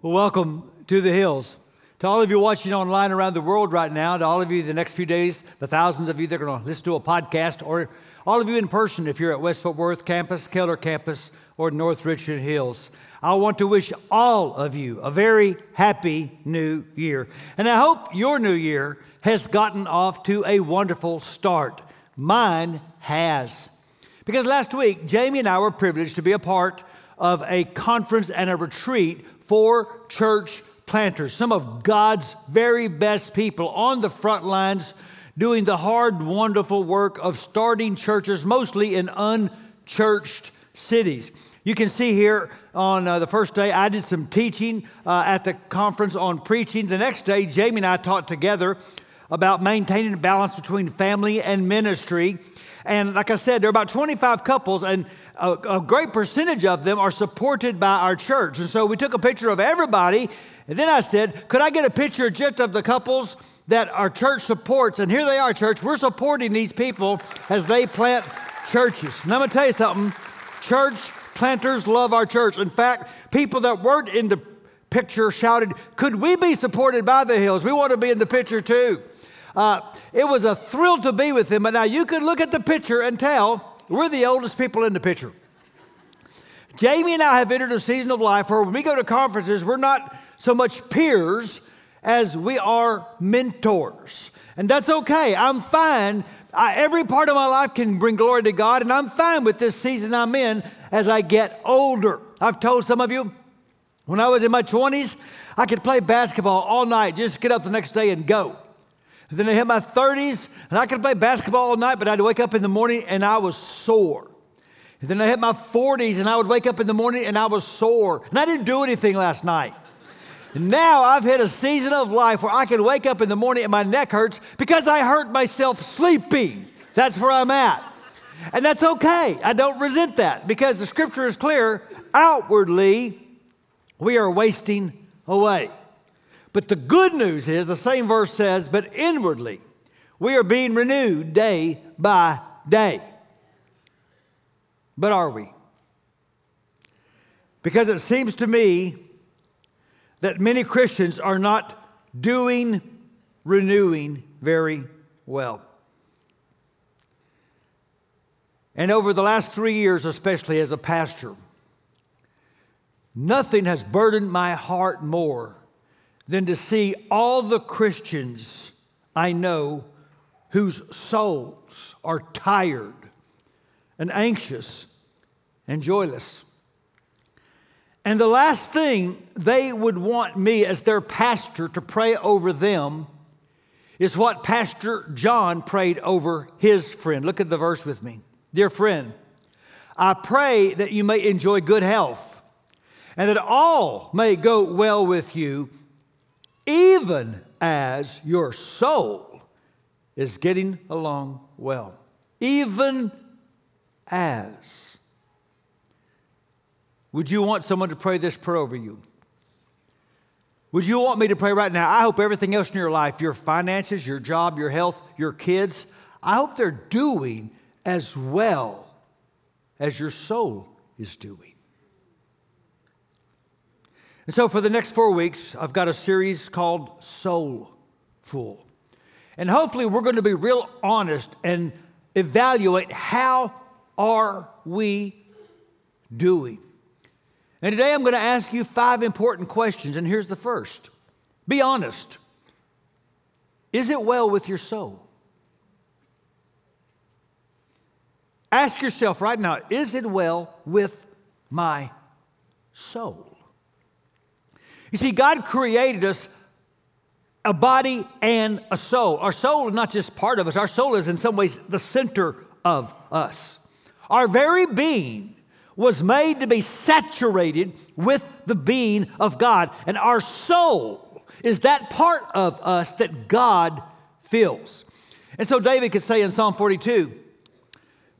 Well, welcome to the hills. To all of you watching online around the world right now, to all of you the next few days, the thousands of you that are going to listen to a podcast, or all of you in person if you're at West Fort Worth campus, Keller campus, or North Richland Hills, I want to wish all of you a very happy new year. And I hope your new year has gotten off to a wonderful start. Mine has. Because last week, Jamie and I were privileged to be a part of a conference and a retreat for church planters, some of God's very best people on the front lines doing the hard, wonderful work of starting churches, mostly in unchurched cities. You can see here on uh, the first day, I did some teaching uh, at the conference on preaching. The next day, Jamie and I taught together about maintaining a balance between family and ministry. And like I said, there are about 25 couples, and a, a, great percentage of them are supported by our church. And so we took a picture of everybody, and then I said, Could I get a picture just of the couples that our church supports? And here they are, church. We're supporting these people as they plant churches. And I'm going to tell you something church planters love our church. In fact, people that weren't in the picture shouted, Could we be supported by the hills? We want to be in the picture too. Uh, it was a thrill to be with them. But now you could look at the picture and tell we're the oldest people in the picture. Jamie and I have entered a season of life where when we go to conferences, we're not so much peers as we are mentors. And that's okay. I'm fine. I, every part of my life can bring glory to God, and I'm fine with this season I'm in as I get older. I've told some of you when I was in my 20s, I could play basketball all night, just get up the next day and go. And then I hit my 30s, and I could play basketball all night, but I'd wake up in the morning and I was sore. And then I hit my 40s, and I would wake up in the morning and I was sore. And I didn't do anything last night. And now I've hit a season of life where I can wake up in the morning and my neck hurts because I hurt myself sleeping. That's where I'm at. And that's okay. I don't resent that because the scripture is clear. Outwardly, we are wasting away. But the good news is the same verse says, but inwardly, we are being renewed day by day. But are we? Because it seems to me that many Christians are not doing renewing very well. And over the last three years, especially as a pastor, nothing has burdened my heart more than to see all the Christians I know whose souls are tired and anxious and joyless. And the last thing they would want me as their pastor to pray over them is what Pastor John prayed over his friend. Look at the verse with me. Dear friend, I pray that you may enjoy good health and that all may go well with you even as your soul is getting along well. Even as. Would you want someone to pray this prayer over you? Would you want me to pray right now? I hope everything else in your life, your finances, your job, your health, your kids, I hope they're doing as well as your soul is doing. And so, for the next four weeks, I've got a series called Soulfull. And hopefully, we're going to be real honest and evaluate how are we doing. And today, I'm going to ask you five important questions. And here's the first Be honest. Is it well with your soul? Ask yourself right now, is it well with my soul? You see, God created us a body and a soul. Our soul is not just part of us, our soul is in some ways the center of us. Our very being was made to be saturated with the being of God, and our soul is that part of us that God fills. And so David could say in Psalm 42,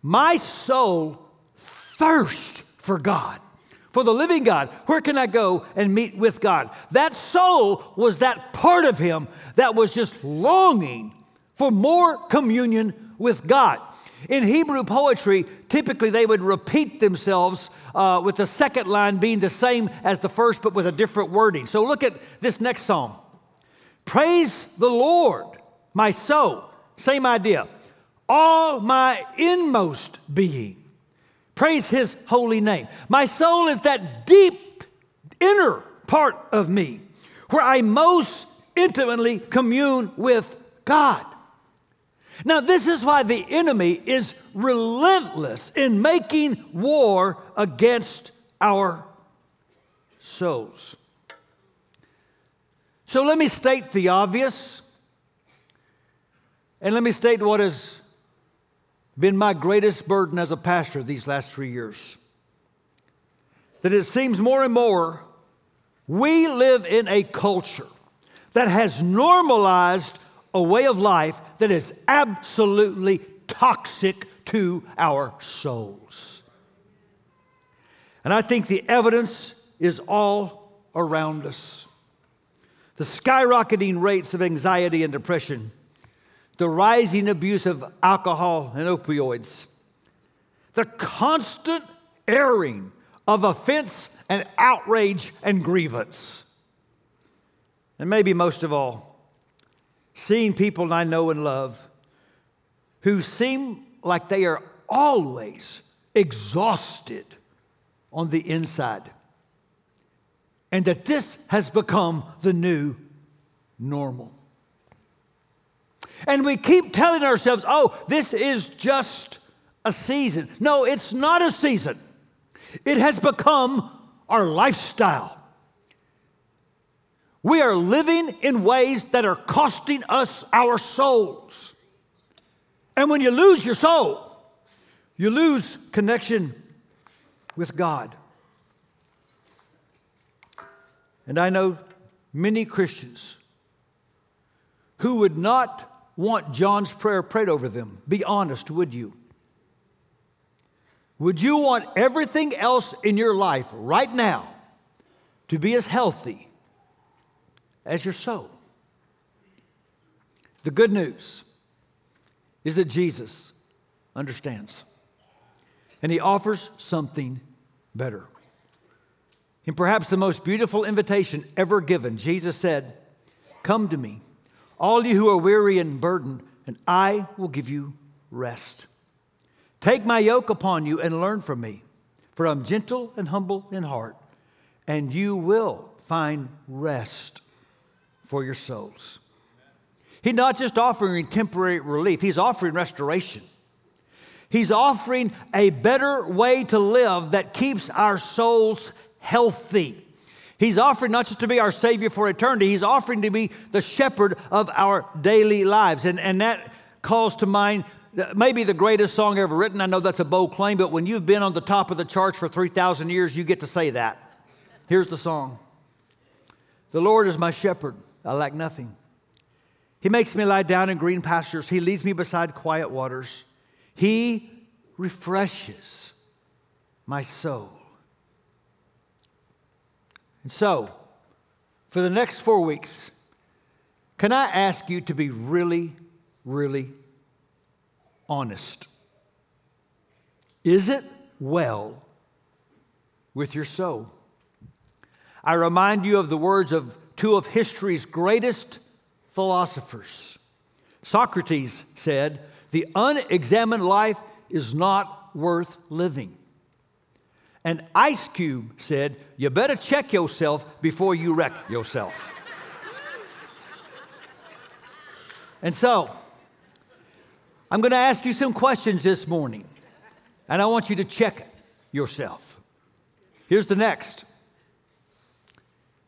My soul thirsts for God for the living God. Where can I go and meet with God? That soul was that part of him that was just longing for more communion with God. In Hebrew poetry, typically they would repeat themselves uh, with the second line being the same as the first, but with a different wording. So look at this next psalm Praise the Lord, my soul. Same idea. All my inmost being. Praise his holy name. My soul is that deep inner part of me where I most intimately commune with God. Now, this is why the enemy is relentless in making war against our souls. So, let me state the obvious, and let me state what has been my greatest burden as a pastor these last three years. That it seems more and more we live in a culture that has normalized a way of life that is absolutely toxic to our souls. And I think the evidence is all around us. The skyrocketing rates of anxiety and depression, the rising abuse of alcohol and opioids, the constant airing of offense and outrage and grievance. And maybe most of all, seeing people I know and love who seem like they are always exhausted on the inside. And that this has become the new normal. And we keep telling ourselves, oh, this is just a season. No, it's not a season. It has become our lifestyle. We are living in ways that are costing us our souls. And when you lose your soul, you lose connection with God. And I know many Christians who would not want John's prayer prayed over them. Be honest, would you? Would you want everything else in your life right now to be as healthy as your soul. The good news is that Jesus understands, and he offers something better. In perhaps the most beautiful invitation ever given, Jesus said, Come to me, all you who are weary and burdened, and I will give you rest. Take my yoke upon you and learn from me, for I'm gentle and humble in heart, and you will find rest for your souls. He's not just offering temporary relief, He's offering restoration. He's offering a better way to live that keeps our souls healthy. He's offering not just to be our Savior for eternity, He's offering to be the shepherd of our daily lives. And, and that calls to mind maybe the greatest song ever written. I know that's a bold claim, but when you've been on the top of the charts for 3,000 years, you get to say that. Here's the song The Lord is my shepherd. I lack nothing. He makes me lie down in green pastures. He leads me beside quiet waters. He refreshes my soul. And so, for the next four weeks, can I ask you to be really, really honest? Is it well with your soul? I remind you of the words of two of history's greatest philosophers. Socrates said, The unexamined life is not worth living. And Ice Cube said, You better check yourself before you wreck yourself. and so, I'm going to ask you some questions this morning, and I want you to check yourself. Here's the next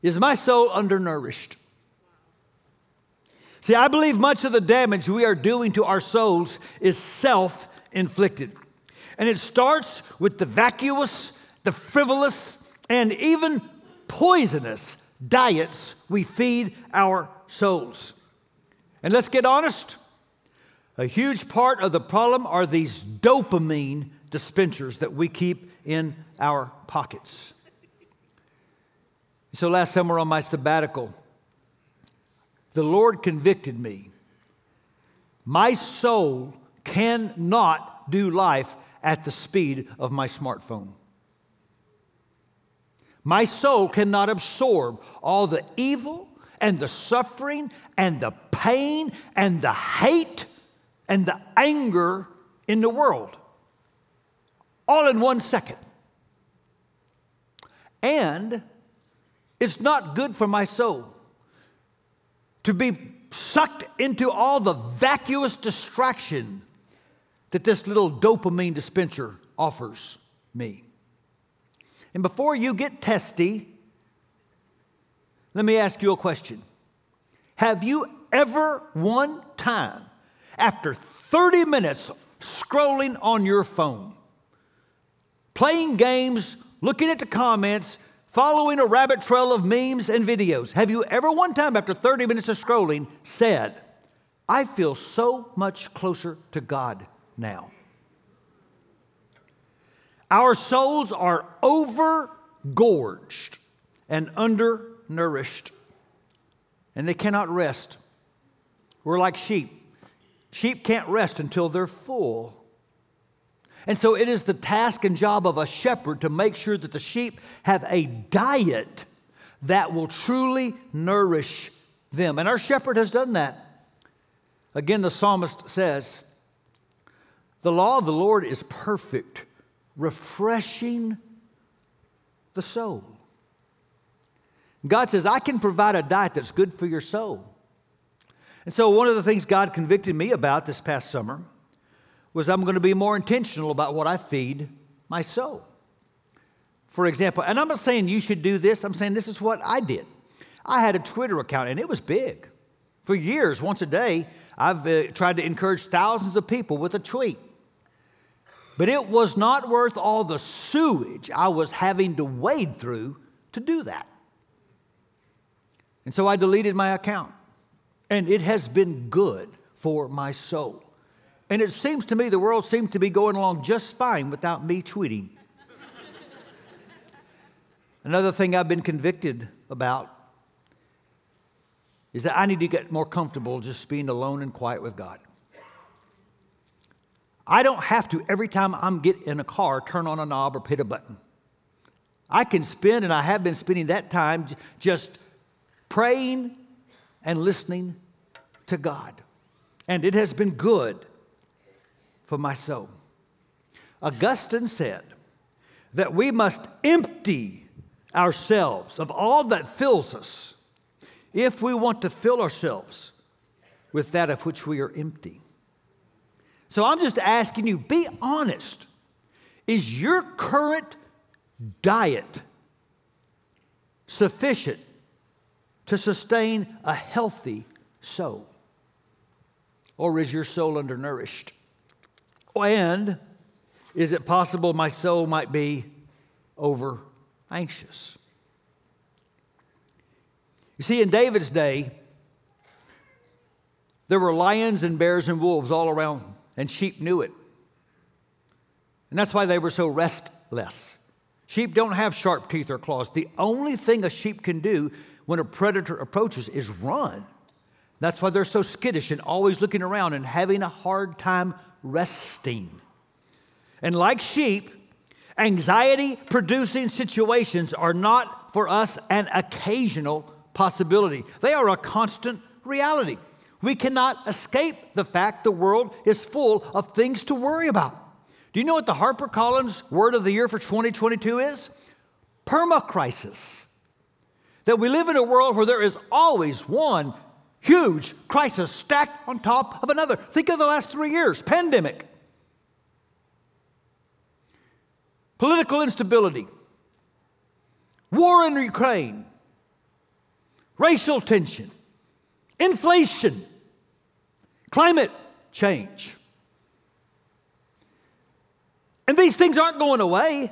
is my soul undernourished? See, I believe much of the damage we are doing to our souls is self inflicted. And it starts with the vacuous, the frivolous, and even poisonous diets we feed our souls. And let's get honest a huge part of the problem are these dopamine dispensers that we keep in our pockets. So last summer on my sabbatical, the Lord convicted me. My soul cannot do life at the speed of my smartphone. My soul cannot absorb all the evil and the suffering and the pain and the hate and the anger in the world all in one second. And it's not good for my soul to be sucked into all the vacuous distraction that this little dopamine dispenser offers me. And before you get testy, let me ask you a question. Have you ever one time, after 30 minutes scrolling on your phone, playing games, looking at the comments, following a rabbit trail of memes and videos, have you ever one time, after 30 minutes of scrolling, said, I feel so much closer to God now? Our souls are overgorged and undernourished, and they cannot rest. We're like sheep. Sheep can't rest until they're full. And so it is the task and job of a shepherd to make sure that the sheep have a diet that will truly nourish them. And our shepherd has done that. Again, the psalmist says, The law of the Lord is perfect refreshing the soul. God says, I can provide a diet that's good for your soul. And so, one of the things God convicted me about this past summer was I'm going to be more intentional about what I feed my soul. For example, and I'm not saying you should do this, I'm saying this is what I did. I had a Twitter account and it was big. For years, once a day, I've uh, tried to encourage thousands of people with a tweet. But it was not worth all the sewage I was having to wade through to do that. And so I deleted my account. And it has been good for my soul. And it seems to me the world seems to be going along just fine without me tweeting. Another thing I've been convicted about is that I need to get more comfortable just being alone and quiet with God. I don't have to, every time I'm get in a car, turn on a knob or hit a button. I can spend, and I have been spending that time just praying and listening to God. And it has been good for my soul. Augustine said that we must empty ourselves of all that fills us if we want to fill ourselves with that of which we are empty. So I'm just asking you be honest. Is your current diet sufficient to sustain a healthy soul? Or is your soul undernourished? And is it possible my soul might be over anxious? You see, in David's day, there were lions and bears and wolves all around and sheep knew it. And that's why they were so restless. Sheep don't have sharp teeth or claws. The only thing a sheep can do when a predator approaches is run. That's why they're so skittish and always looking around and having a hard time resting. And like sheep, anxiety producing situations are not for us an occasional possibility, they are a constant reality. We cannot escape the fact the world is full of things to worry about. Do you know what the HarperCollins word of the year for 2022 is? Permacrisis. That we live in a world where there is always one huge crisis stacked on top of another. Think of the last three years pandemic, political instability, war in Ukraine, racial tension, inflation, climate change. And these things aren't going away.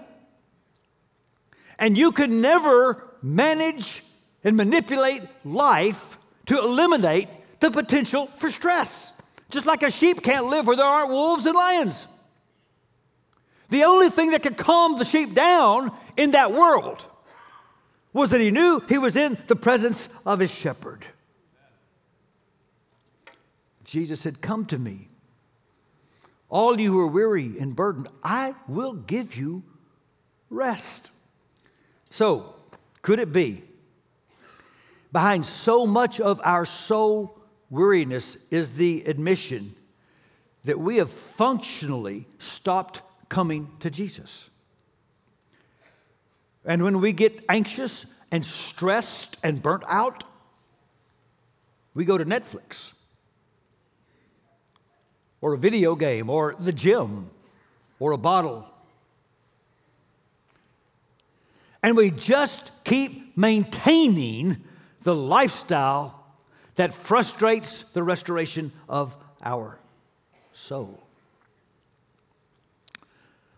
And you can never manage and manipulate life to eliminate the potential for stress. Just like a sheep can't live where there aren't wolves and lions. The only thing that could calm the sheep down in that world was that he knew he was in the presence of his shepherd. Jesus said, Come to me, All you who are weary and burdened, I will give you rest. So, could it be behind so much of our soul weariness is the admission that we have functionally stopped coming to Jesus? And when we get anxious and stressed and burnt out, we go to Netflix or a video game or the gym or a bottle. And we just keep maintaining the lifestyle that frustrates the restoration of our soul.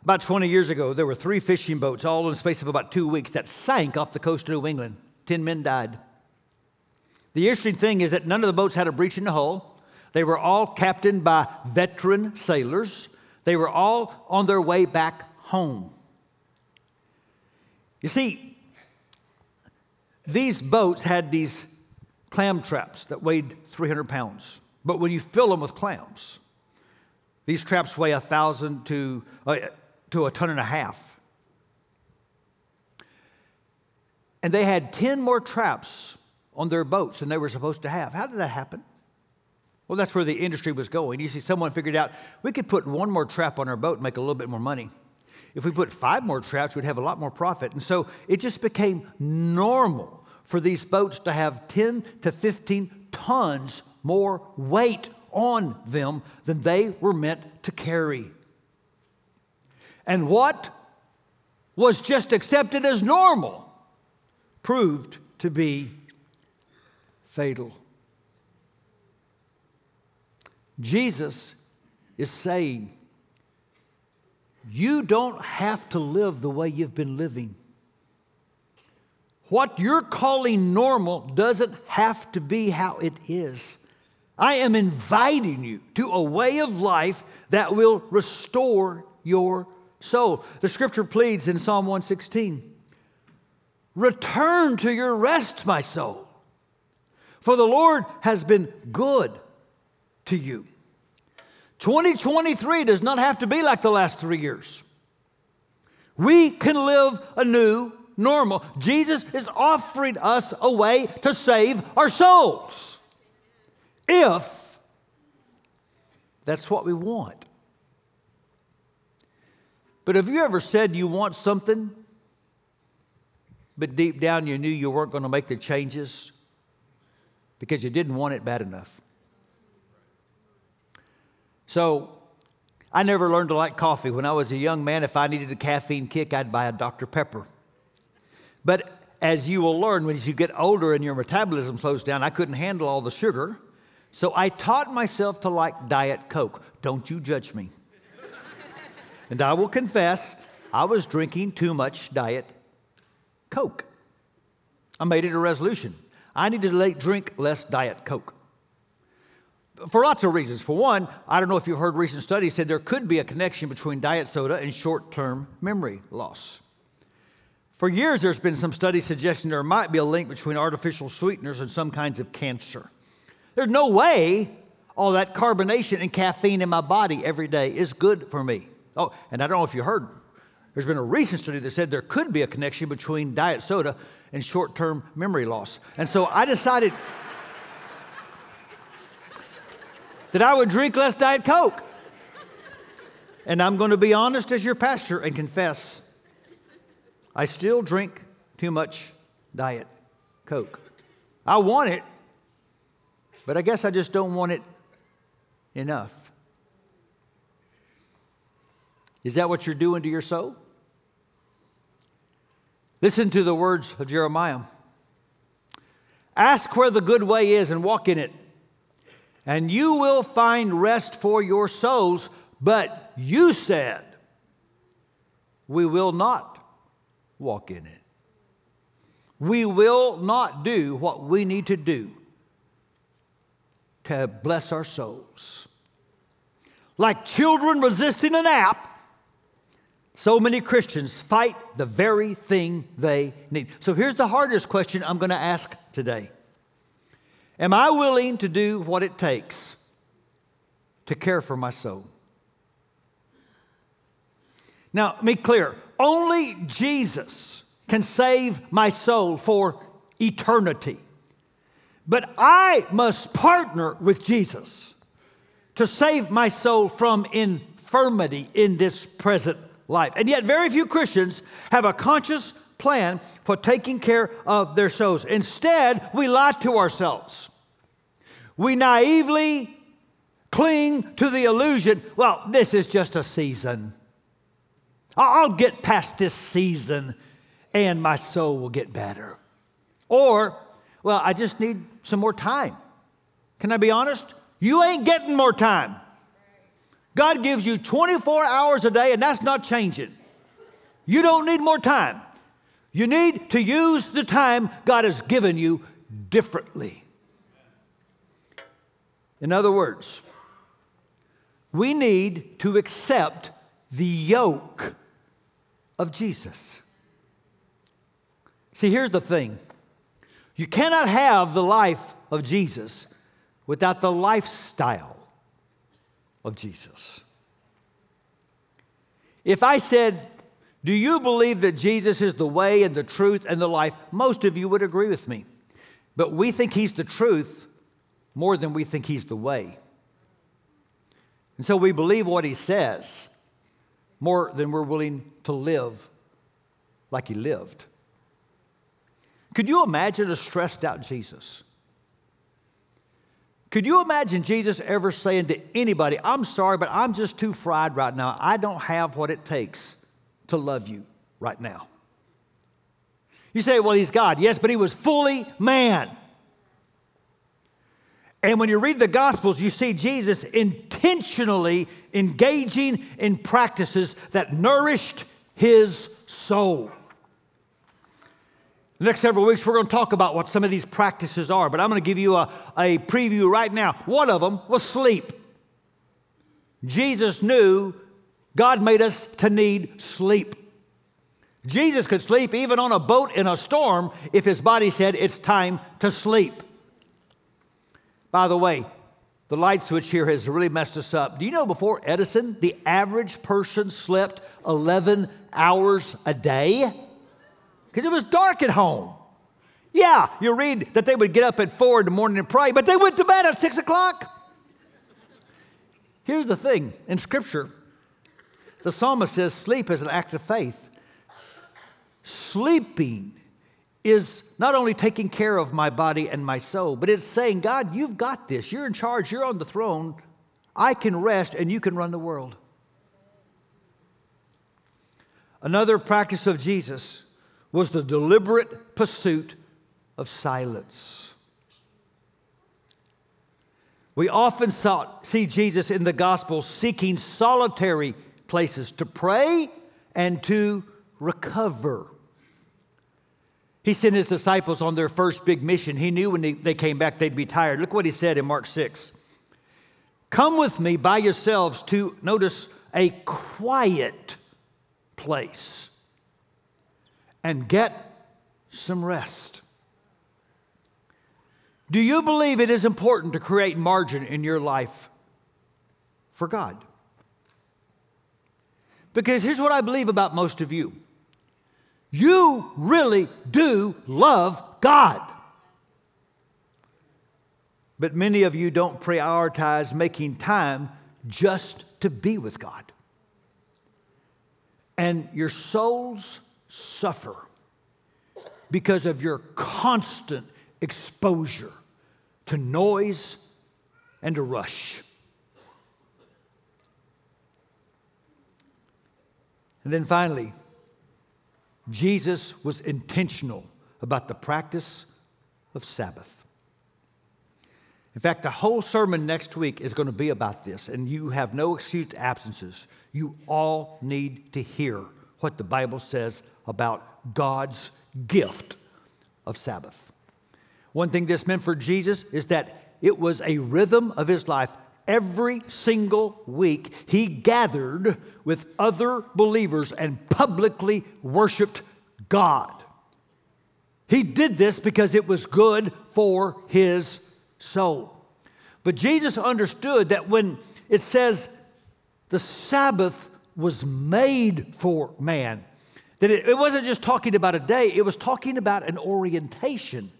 About 20 years ago, there were three fishing boats, all in the space of about two weeks, that sank off the coast of New England. Ten men died. The interesting thing is that none of the boats had a breach in the hull. They were all captained by veteran sailors. They were all on their way back home. You see, these boats had these clam traps that weighed 300 pounds. But when you fill them with clams, these traps weigh a thousand to, uh, to a ton and a half. And they had 10 more traps on their boats than they were supposed to have. How did that happen? Well, that's where the industry was going. You see, someone figured out we could put one more trap on our boat and make a little bit more money. If we put five more traps, we'd have a lot more profit. And so it just became normal for these boats to have 10 to 15 tons more weight on them than they were meant to carry. And what was just accepted as normal proved to be fatal. Jesus is saying, You don't have to live the way you've been living. What you're calling normal doesn't have to be how it is. I am inviting you to a way of life that will restore your soul. The scripture pleads in Psalm 116 Return to your rest, my soul, for the Lord has been good to you. 2023 does not have to be like the last three years. We can live a new normal. Jesus is offering us a way to save our souls if that's what we want. But have you ever said you want something, but deep down you knew you weren't going to make the changes because you didn't want it bad enough? So I never learned to like coffee. When I was a young man, if I needed a caffeine kick, I'd buy a Dr. Pepper. But as you will learn, when you get older and your metabolism slows down, I couldn't handle all the sugar. So I taught myself to like Diet Coke. Don't you judge me. and I will confess, I was drinking too much Diet Coke. I made it a resolution. I need to drink less Diet Coke for lots of reasons. For one, I don't know if you've heard recent studies said there could be a connection between diet soda and short term memory loss. For years, there's been some studies suggesting there might be a link between artificial sweeteners and some kinds of cancer. There's no way all that carbonation and caffeine in my body every day is good for me. Oh, and I don't know if you heard, there's been a recent study that said there could be a connection between diet soda and short term memory loss. And so I decided that I would drink less Diet Coke. And I'm going to be honest as your pastor and confess I still drink too much Diet Coke. I want it, but I guess I just don't want it enough. Is that what you're doing to your soul? Listen to the words of Jeremiah. Ask where the good way is and walk in it and you will find rest for your souls. But you said, We will not walk in it. We will not do what we need to do to bless our souls. Like children resisting a nap, so many Christians fight the very thing they need. So here's the hardest question I'm going to ask today Am I willing to do what it takes to care for my soul? Now, make clear only Jesus can save my soul for eternity. But I must partner with Jesus to save my soul from infirmity in this present life. And yet, very few Christians have a conscious plan for taking care of their souls. Instead, we lie to ourselves. We naively cling to the illusion well, this is just a season. I'll get past this season and my soul will get better. Or, well, I just need some more time. Can I be honest? You ain't getting more time. God gives you 24 hours a day, and that's not changing. You don't need more time. You need to use the time God has given you differently. In other words, we need to accept the yoke of Jesus. See, here's the thing you cannot have the life of Jesus without the lifestyle of Jesus. If I said, Do you believe that Jesus is the way and the truth and the life? Most of you would agree with me. But we think he's the truth more than we think he's the way. And so we believe what he says more than we're willing to live like he lived. Could you imagine a stressed out Jesus? Could you imagine Jesus ever saying to anybody, I'm sorry, but I'm just too fried right now. I don't have what it takes to love you right now? You say, well, he's God. Yes, but he was fully man. And when you read the Gospels, you see Jesus intentionally engaging in practices that nourished his soul. The next several weeks, we're going to talk about what some of these practices are, but I'm going to give you a, a preview right now. One of them was sleep. Jesus knew God made us to need sleep. Jesus could sleep even on a boat in a storm if his body said it's time to sleep. By the way, the light switch here has really messed us up. Do you know before Edison, the average person slept 11 hours a day? because it was dark at home. Yeah, you read that they would get up at four in the morning and pray, but they went to bed at six o'clock. Here's the thing in Scripture, the psalmist says sleep is an act of faith. Sleeping is not only taking care of my body and my soul, but it's saying, God, you've got this. You're in charge. You're on the throne. I can rest and you can run the world. Another practice of Jesus was the deliberate pursuit of silence. We often saw, see Jesus in the gospel seeking solitary places to pray and to recover. He sent his disciples on their first big mission. He knew when they, came back they'd be tired. Look what he said in Mark 6. Come with me by yourselves to, notice, a quiet place and get some rest. Do you believe it is important to create margin in your life for God? Because here's what I believe about most of you you really do love God. But many of you don't prioritize making time just to be with God. And your souls suffer because of your constant exposure to noise and to rush. And then finally, Jesus was intentional about the practice of Sabbath. In fact, the whole sermon next week is going to be about this, and you have no excused absences. You all need to hear what the Bible says about God's gift of Sabbath. One thing this meant for Jesus is that it was a rhythm of his life. Every single week, he gathered with other believers and publicly worshiped God. He did this because it was good for his soul. But Jesus understood that when it says the Sabbath was made for man. That it, wasn't just talking about a day, it was talking about an orientation.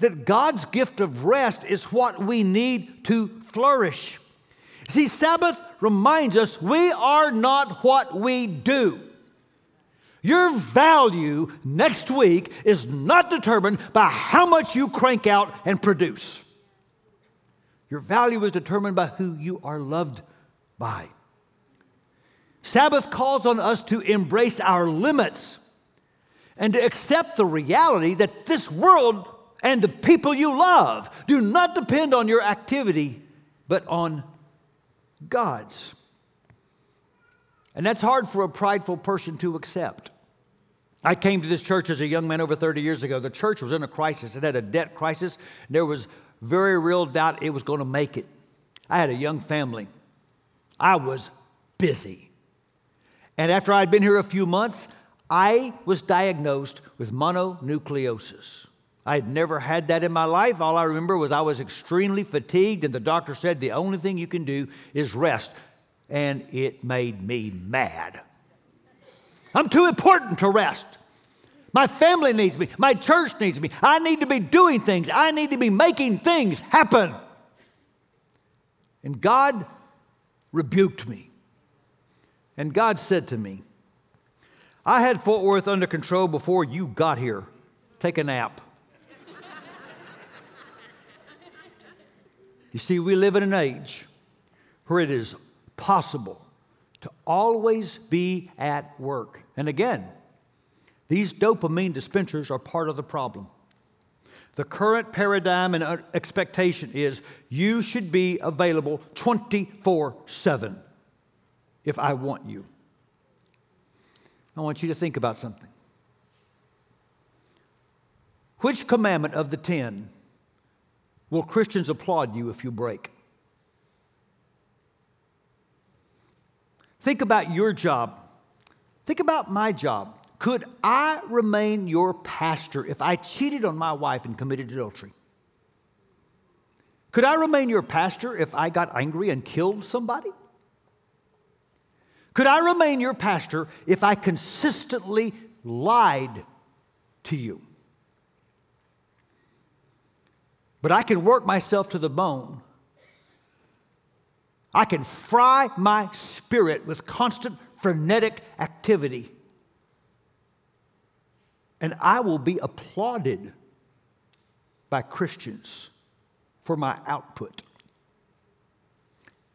That God's gift of rest is what we need to flourish. See, Sabbath reminds us we are not what we do. Your value next week is not determined by how much you crank out and produce. Your value is determined by who you are loved by. Sabbath calls on us to embrace our limits and to accept the reality that this world and the people you love do not depend on your activity, but on God's. And that's hard for a prideful person to accept. I came to this church as a young man over 30 years ago. The church was in a crisis, it had a debt crisis. There was very real doubt it was going to make it. I had a young family. I was busy. And after I'd been here a few months, I was diagnosed with mononucleosis. I had never had that in my life. All I remember was I was extremely fatigued, and the doctor said the only thing you can do is rest. And it made me mad. I'm too important to rest. My family needs me. My church needs me. I need to be doing things. I need to be making things happen. And God rebuked me. And God said to me, I had Fort Worth under control before you got here. Take a nap. You see, we live in an age where it is possible to always be at work. And again, these dopamine dispensers are part of the problem. The current paradigm and uh, expectation is you should be available 24 7 if I want you. I want you to think about something. Which commandment of the 10 will Christians applaud you if you break? Think about your job. Think about my job. Could I remain your pastor if I cheated on my wife and committed adultery? Could I remain your pastor if I got angry and killed somebody? Could I remain your pastor if I consistently lied to you? But I can work myself to the bone I can fry my spirit with constant frenetic activity. And I will be applauded by Christians for my output.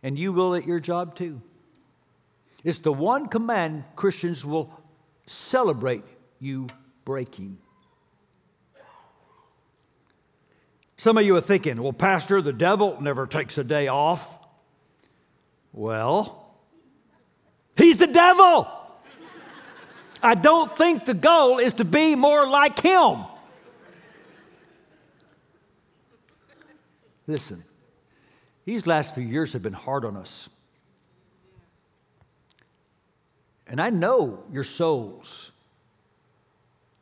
And you will at your job too. It's the one command Christians will celebrate you breaking. Some of you are thinking, well, Pastor, the devil never takes a day off. Well, he's the devil. I don't think the goal is to be more like him. Listen, these last few years have been hard on us. And I know your souls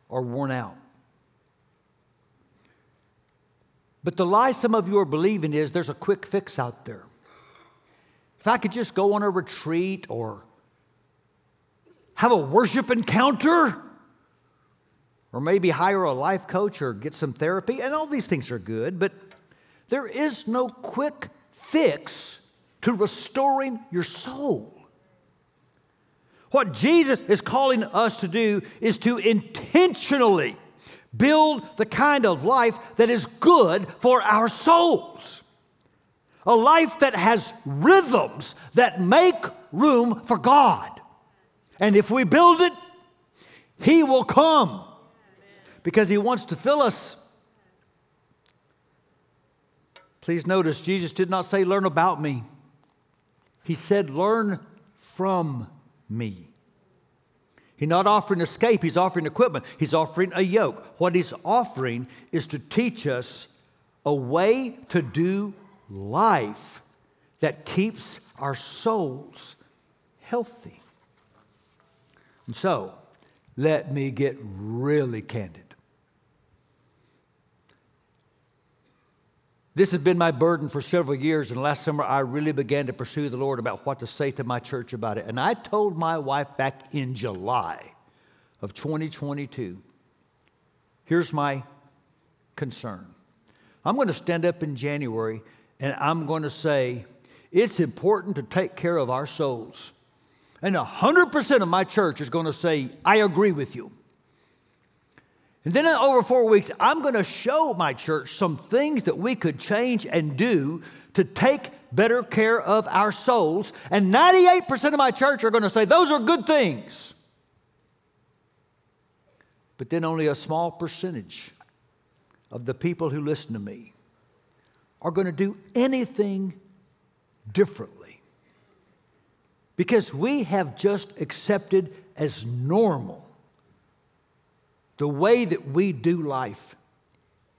are worn out. But the lie some of you are believing is there's a quick fix out there. If I could just go on a retreat or have a worship encounter, or maybe hire a life coach or get some therapy, and all these things are good, but there is no quick fix to restoring your soul. What Jesus is calling us to do is to intentionally build the kind of life that is good for our souls. A life that has rhythms that make room for God. And if we build it, He will come because He wants to fill us. Please notice, Jesus did not say, Learn about me. He said, Learn from me. He's not offering escape, He's offering equipment, He's offering a yoke. What He's offering is to teach us a way to do life that keeps our souls healthy. And so, let me get really candid. This has been my burden for several years, and last summer I really began to pursue the Lord about what to say to my church about it. And I told my wife back in July of 2022 here's my concern. I'm going to stand up in January and I'm going to say, it's important to take care of our souls. And 100% of my church is going to say, I agree with you. And then in over four weeks, I'm going to show my church some things that we could change and do to take better care of our souls. And 98% of my church are going to say, those are good things. But then only a small percentage of the people who listen to me are going to do anything differently. Because we have just accepted as normal the way that we do life,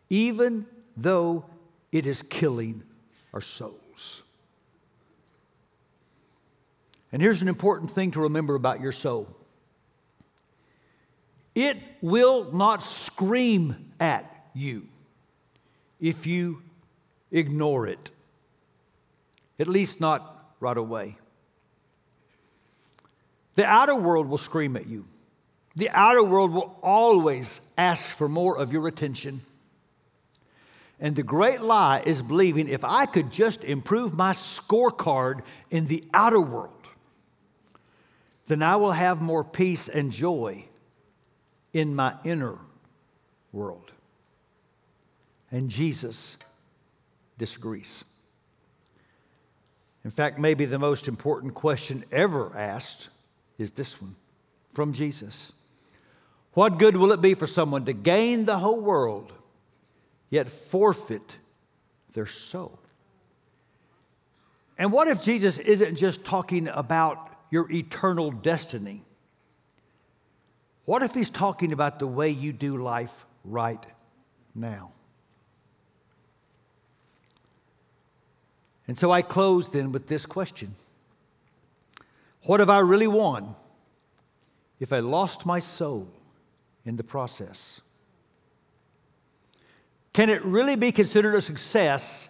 even though it is killing our souls. And here's an important thing to remember about your soul it will not scream at you if you ignore it, at least not right away. The outer world will scream at you. The outer world will always ask for more of your attention. And the great lie is believing if I could just improve my scorecard in the outer world, then I will have more peace and joy in my inner world. And Jesus disagrees. In fact, maybe the most important question ever asked is this one from Jesus what good will it be for someone to gain the whole world, yet forfeit their soul? And what if Jesus isn't just talking about your eternal destiny? What if he's talking about the way you do life right now? And so I close then with this question What have I really won if I lost my soul? In the process. Can it really be considered a success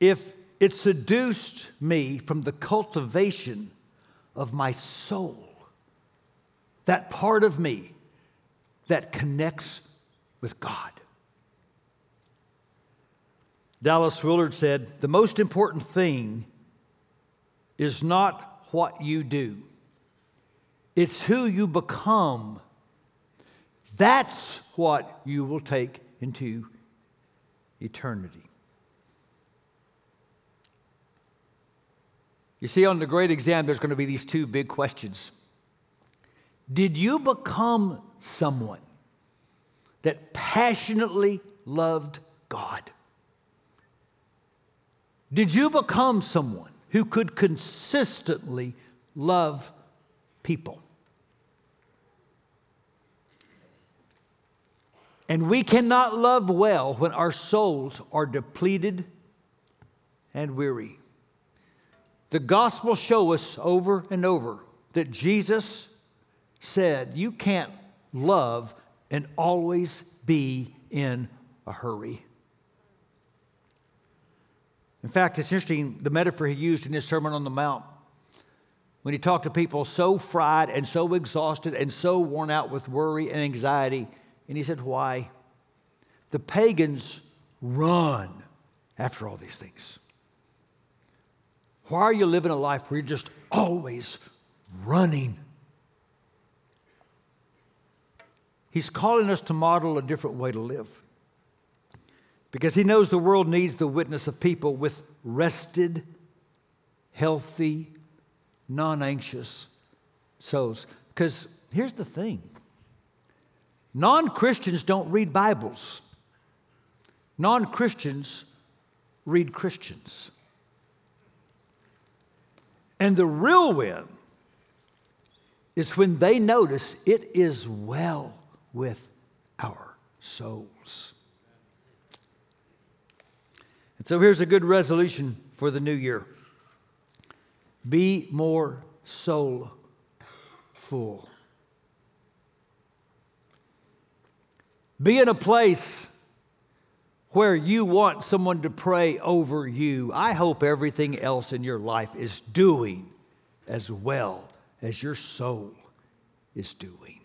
if it seduced me from the cultivation of my soul? That part of me that connects with God. Dallas Willard said, The most important thing is not what you do, it's who you become that's what you will take into eternity. You see, on the great exam, there's going to be these two big questions. Did you become someone that passionately loved God? Did you become someone who could consistently love people? And we cannot love well when our souls are depleted and weary. The gospel show us over and over that Jesus said, You can't love and always be in a hurry. In fact, it's interesting the metaphor he used in his Sermon on the Mount when he talked to people so fried and so exhausted and so worn out with worry and anxiety and he said, Why? The pagans run after all these things. Why are you living a life where you're just always running? He's calling us to model a different way to live because he knows the world needs the witness of people with rested, healthy, non anxious souls. Because here's the thing Non Christians don't read Bibles, non Christians read Christians. And the real win is when they notice it is well with our souls. And so here's a good resolution for the new year be more soul Be in a place where you want someone to pray over you. I hope everything else in your life is doing as well as your soul is doing.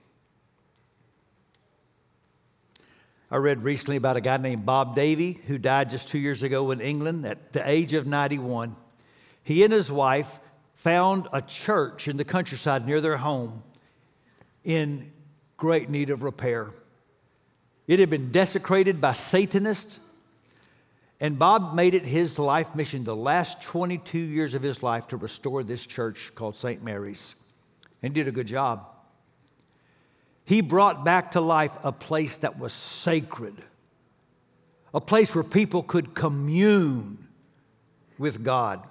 I read recently about a guy named Bob Davey who died just two years ago in England at the age of 91. He and his wife found a church in the countryside near their home in great need of repair. It had been desecrated by Satanists, and Bob made it his life mission the last 22 years of his life to restore this church called St. Mary's, and did a good job. He brought back to life a place that was sacred, a place where people could commune with God.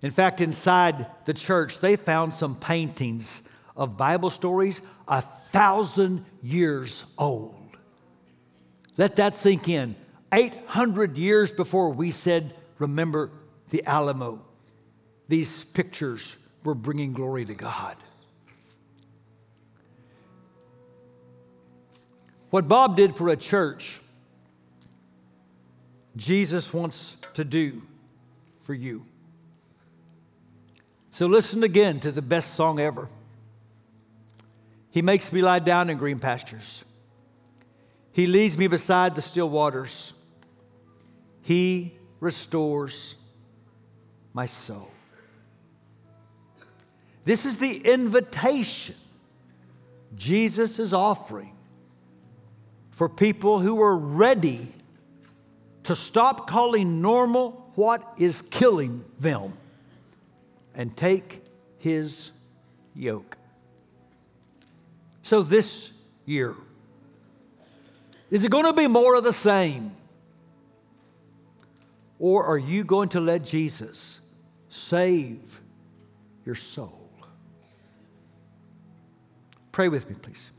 In fact, inside the church, they found some paintings of Bible stories a thousand years old. Let that sink in. 800 years before we said, Remember the Alamo, these pictures were bringing glory to God. What Bob did for a church, Jesus wants to do for you. So listen again to the best song ever. He makes me lie down in green pastures. He leads me beside the still waters. He restores my soul. This is the invitation Jesus is offering for people who are ready to stop calling normal what is killing them and take his yoke. So, this year, is it going to be more of the same? Or are you going to let Jesus save your soul? Pray with me, please.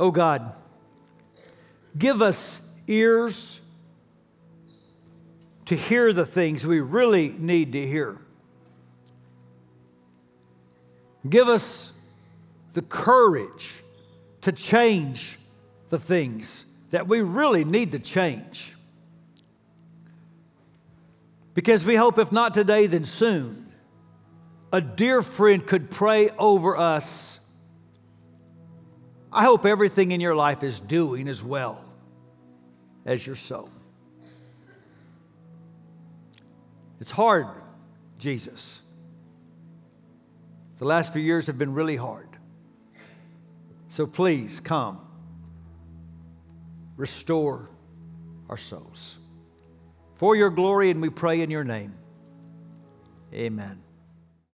Oh God, give us ears to hear the things we really need to hear. Give us the courage to change the things that we really need to change. Because we hope, if not today, then soon, a dear friend could pray over us. I hope everything in your life is doing as well as your soul. It's hard, Jesus. The last few years have been really hard. So please come, restore our souls. For your glory, and we pray in your name. Amen.